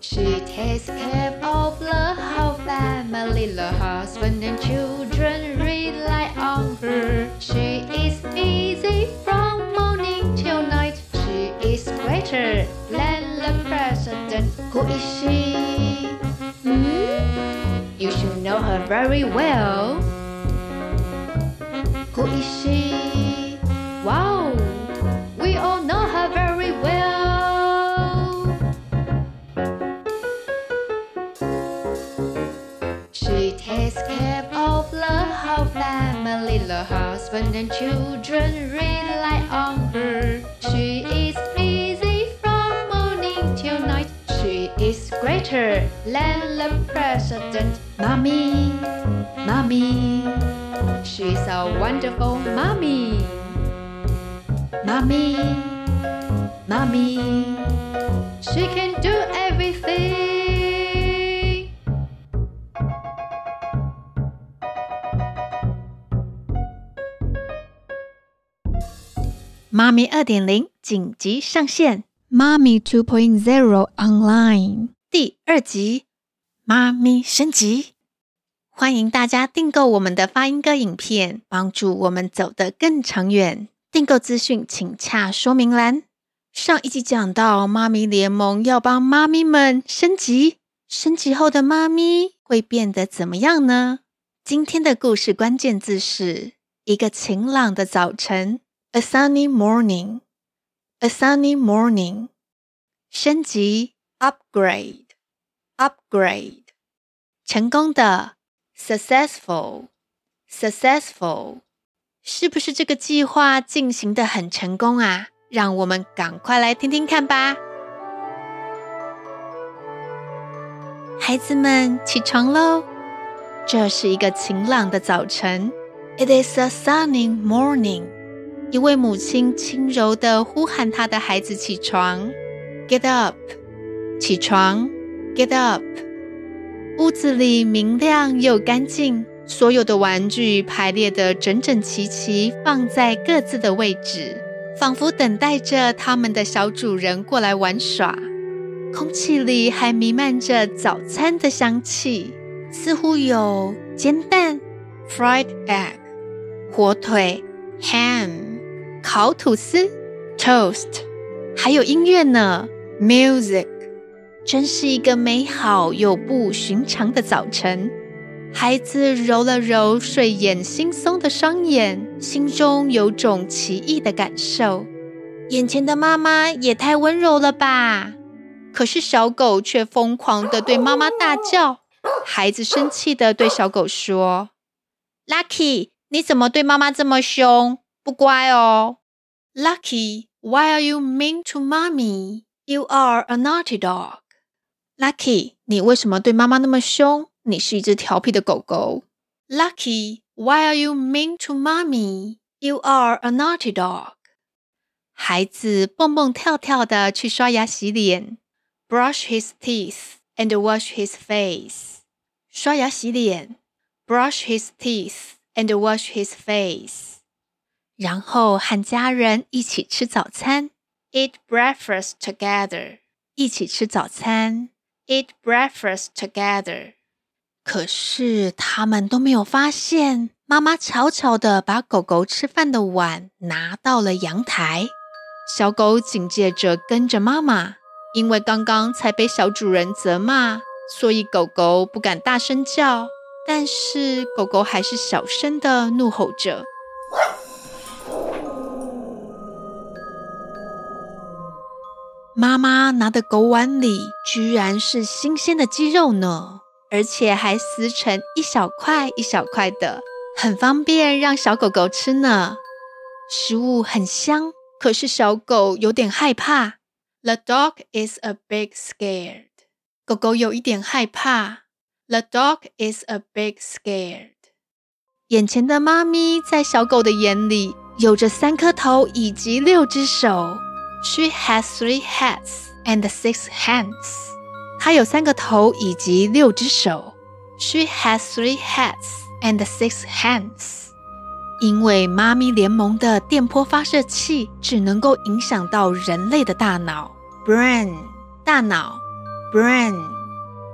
She takes care of the whole family, the husband and children rely on her. She is busy from morning till night. She is greater than the president. Who is she? Hmm? You should know her very well. Who is she? Wow, we all know her very well. She takes care of the whole family, the husband and children rely on her. She is busy from morning till night. She is greater than the president. Mommy, mommy, she's a wonderful mommy. Mommy, mommy, she can do everything. 妈咪二点零紧急上线，妈咪 Two Point Zero Online 第二集，妈咪升级。 欢迎大家订购我们的发音歌影片，帮助我们走得更长远。订购资讯请洽说明栏。上一集讲到，妈咪联盟要帮妈咪们升级，升级后的妈咪会变得怎么样呢？今天的故事关键字是一个晴朗的早晨。A sunny morning, a sunny morning. 升级，upgrade, upgrade. 成功的，successful, successful. 是不是这个计划进行得很成功啊？让我们赶快来听听看吧。孩子们起床喽！这是一个晴朗的早晨。It is a sunny morning. 一位母亲轻柔地呼喊她的孩子起床，Get up，起床，Get up。屋子里明亮又干净，所有的玩具排列得整整齐齐，放在各自的位置，仿佛等待着他们的小主人过来玩耍。空气里还弥漫着早餐的香气，似乎有煎蛋 （fried egg）、火腿 （ham）。烤吐司，toast，还有音乐呢，music，真是一个美好又不寻常的早晨。孩子揉了揉睡眼惺忪的双眼，心中有种奇异的感受。眼前的妈妈也太温柔了吧？可是小狗却疯狂地对妈妈大叫。孩子生气地对小狗说：“Lucky，你怎么对妈妈这么凶？”不乖哦，Lucky。Why are you mean to mommy? You are a naughty dog. Lucky，你为什么对妈妈那么凶？你是一只调皮的狗狗。Lucky。Why are you mean to mommy? You are a naughty dog. 孩子蹦蹦跳跳的去刷牙洗脸，brush his teeth and wash his face。刷牙洗脸，brush his teeth and wash his face。然后和家人一起吃早餐，eat breakfast together。一起吃早餐 ，eat breakfast together。可是他们都没有发现，妈妈悄悄地把狗狗吃饭的碗拿到了阳台。小狗紧接着跟着妈妈，因为刚刚才被小主人责骂，所以狗狗不敢大声叫，但是狗狗还是小声地怒吼着。妈妈拿的狗碗里居然是新鲜的鸡肉呢，而且还撕成一小块一小块的，很方便让小狗狗吃呢。食物很香，可是小狗有点害怕。The dog is a bit scared。狗狗有一点害怕。The dog is a bit scared。眼前的妈咪在小狗的眼里有着三颗头以及六只手。She has three heads and six hands. 她有三个头以及六只手。She has three heads and six hands. 因为妈咪联盟的电波发射器只能够影响到人类的大脑 （brain），大脑 （brain），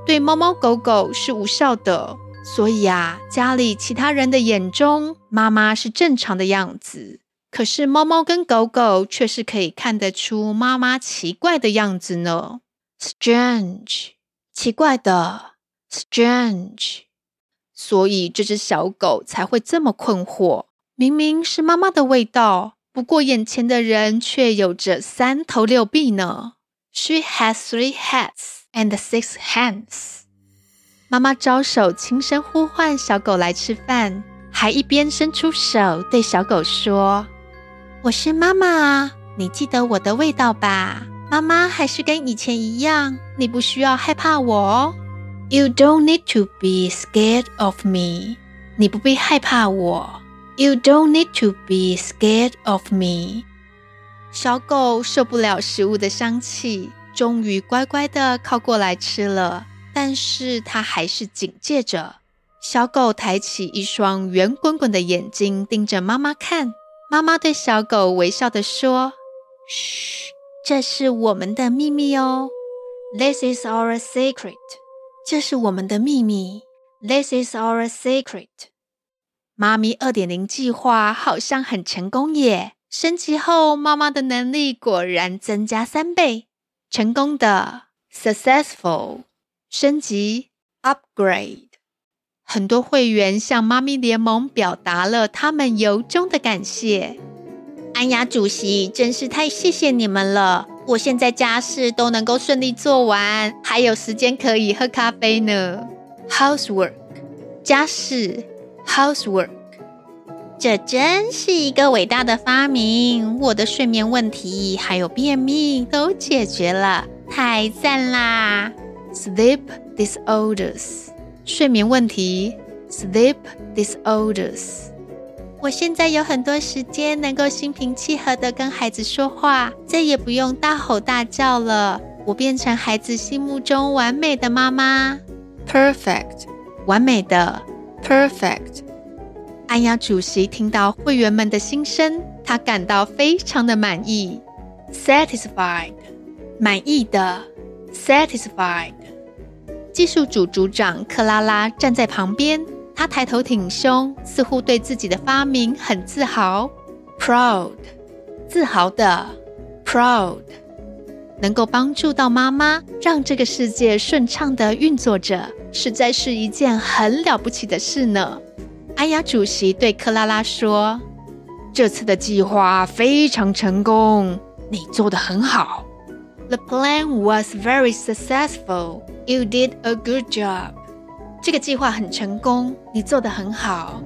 对猫猫狗狗是无效的。所以啊，家里其他人的眼中，妈妈是正常的样子，可是猫猫跟狗狗却是可以看得出妈妈奇怪的样子呢。Strange，奇怪的，Strange。所以这只小狗才会这么困惑。明明是妈妈的味道，不过眼前的人却有着三头六臂呢。She has three heads and six hands。妈妈招手轻声呼唤小狗来吃饭，还一边伸出手对小狗说：“我是妈妈，你记得我的味道吧？妈妈还是跟以前一样，你不需要害怕我哦。” You don't need to be scared of me。你不必害怕我。You don't need to be scared of me。小狗受不了食物的香气，终于乖乖的靠过来吃了。但是它还是警戒着。小狗抬起一双圆滚滚的眼睛，盯着妈妈看。妈妈对小狗微笑地说：“嘘，这是我们的秘密哦。This is our secret。”这是我们的秘密。This is our secret。妈咪二点零计划好像很成功耶！升级后，妈妈的能力果然增加三倍。成功的，successful。升级，upgrade。很多会员向妈咪联盟表达了他们由衷的感谢。安雅主席，真是太谢谢你们了！我现在家事都能够顺利做完，还有时间可以喝咖啡呢。Housework，家事，housework，这真是一个伟大的发明。我的睡眠问题还有便秘都解决了，太赞啦！Sleep disorders，睡眠问题，sleep disorders。我现在有很多时间，能够心平气和的跟孩子说话，再也不用大吼大叫了。我变成孩子心目中完美的妈妈，perfect，完美的，perfect。安雅主席听到会员们的心声，他感到非常的满意，satisfied，满意的，satisfied。技术组组长克拉拉站在旁边。她抬头挺胸，似乎对自己的发明很自豪，proud，自豪的，proud，能够帮助到妈妈，让这个世界顺畅地运作着，实在是一件很了不起的事呢。安雅主席对克拉拉说：“这次的计划非常成功，你做得很好。”The plan was very successful. You did a good job. 这个计划很成功，你做得很好。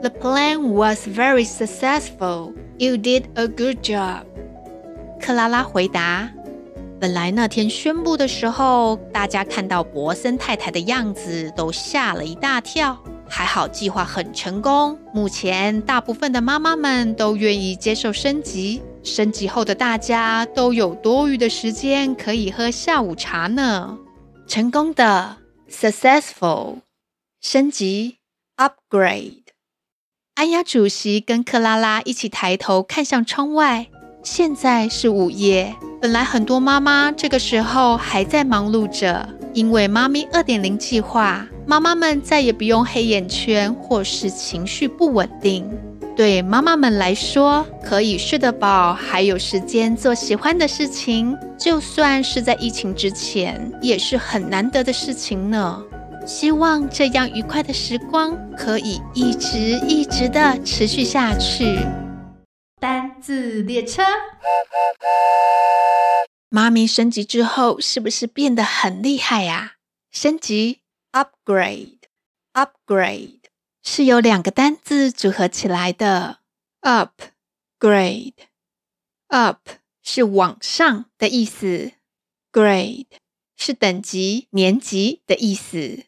The plan was very successful. You did a good job. 克拉拉回答：“本来那天宣布的时候，大家看到博森太太的样子都吓了一大跳。还好计划很成功，目前大部分的妈妈们都愿意接受升级。升级后的大家都有多余的时间可以喝下午茶呢。成功的。” Successful，升级，upgrade。安雅主席跟克拉拉一起抬头看向窗外。现在是午夜，本来很多妈妈这个时候还在忙碌着，因为妈咪二点零计划，妈妈们再也不用黑眼圈或是情绪不稳定。对妈妈们来说，可以睡得饱，还有时间做喜欢的事情，就算是在疫情之前，也是很难得的事情呢。希望这样愉快的时光可以一直一直的持续下去。单字列车，妈咪升级之后是不是变得很厉害呀？升级，upgrade，upgrade。是由两个单字组合起来的，up，grade。up 是往上的意思，grade 是等级、年级的意思。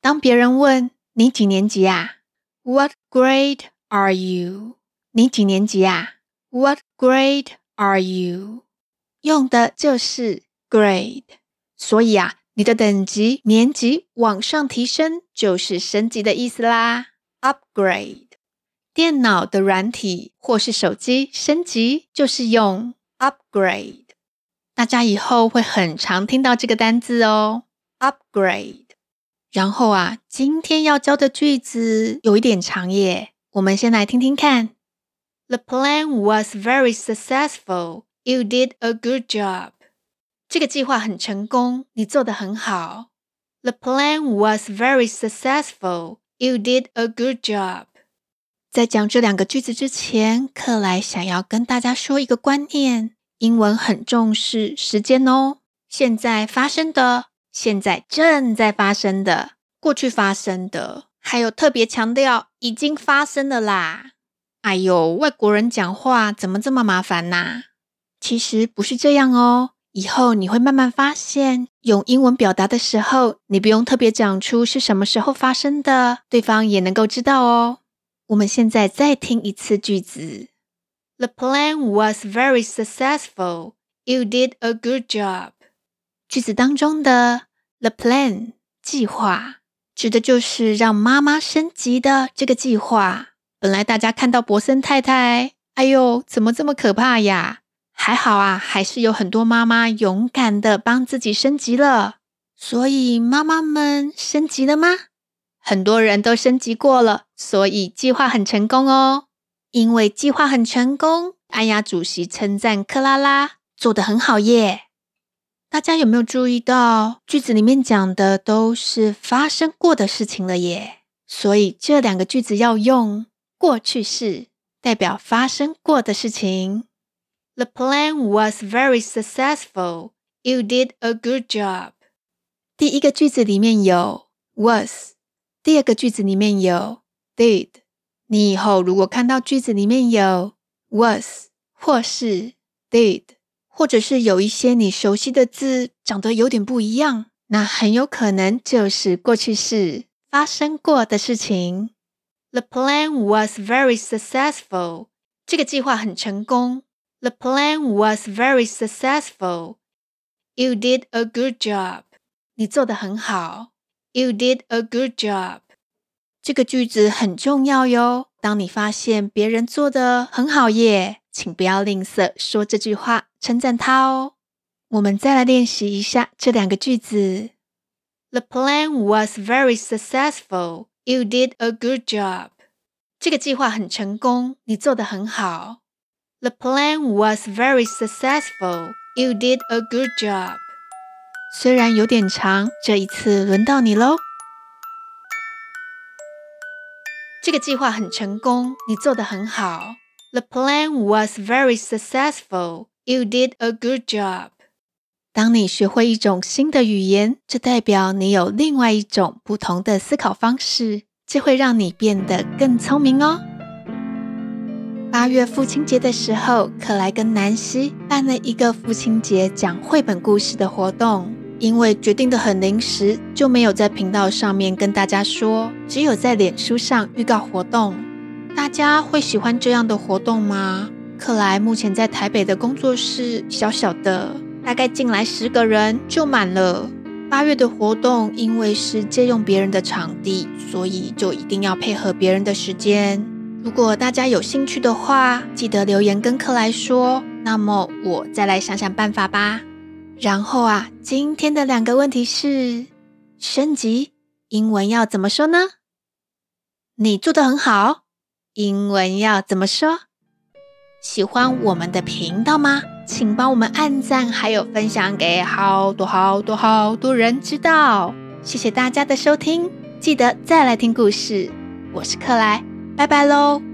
当别人问你几年级啊？What grade are you？你几年级啊？What grade are you？用的就是 grade。所以啊，你的等级、年级往上提升，就是升级的意思啦。Upgrade，电脑的软体或是手机升级，就是用 upgrade。大家以后会很常听到这个单字哦，upgrade。然后啊，今天要教的句子有一点长耶，我们先来听听看。The plan was very successful. You did a good job. 这个计划很成功，你做得很好。The plan was very successful. You did a good job. 在讲这两个句子之前，克莱想要跟大家说一个观念：英文很重视时间哦。现在发生的，现在正在发生的，过去发生的，还有特别强调已经发生的啦。哎呦，外国人讲话怎么这么麻烦呐？其实不是这样哦。以后你会慢慢发现，用英文表达的时候，你不用特别讲出是什么时候发生的，对方也能够知道哦。我们现在再听一次句子：The plan was very successful. You did a good job. 句子当中的 the plan 计划，指的就是让妈妈升级的这个计划。本来大家看到博森太太，哎呦，怎么这么可怕呀？还好啊，还是有很多妈妈勇敢的帮自己升级了。所以妈妈们升级了吗？很多人都升级过了，所以计划很成功哦。因为计划很成功，安雅主席称赞克拉拉做得很好耶。大家有没有注意到，句子里面讲的都是发生过的事情了耶？所以这两个句子要用。过去式代表发生过的事情。The plan was very successful. You did a good job. 第一个句子里面有 was，第二个句子里面有 did。你以后如果看到句子里面有 was 或是 did，或者是有一些你熟悉的字长得有点不一样，那很有可能就是过去式发生过的事情。The plan was very successful. 这个计划很成功。The plan was very successful. You did a good job. 你做得很好。You did a good job. 这个句子很重要哟。当你发现别人做得很好耶，请不要吝啬说这句话，称赞他哦。我们再来练习一下这两个句子。The plan was very successful. You did a good job. 这个计划很成功，你做得很好。The plan was very successful. You did a good job. 虽然有点长，这一次轮到你喽。这个计划很成功，你做得很好。The plan was very successful. You did a good job. 当你学会一种新的语言，这代表你有另外一种不同的思考方式，这会让你变得更聪明哦。八月父亲节的时候，克莱跟南希办了一个父亲节讲绘本故事的活动。因为决定得很临时，就没有在频道上面跟大家说，只有在脸书上预告活动。大家会喜欢这样的活动吗？克莱目前在台北的工作室小小的。大概进来十个人就满了。八月的活动，因为是借用别人的场地，所以就一定要配合别人的时间。如果大家有兴趣的话，记得留言跟克莱说，那么我再来想想办法吧。然后啊，今天的两个问题是：升级英文要怎么说呢？你做得很好，英文要怎么说？喜欢我们的频道吗？请帮我们按赞，还有分享给好多好多好多人知道。谢谢大家的收听，记得再来听故事。我是克莱，拜拜喽。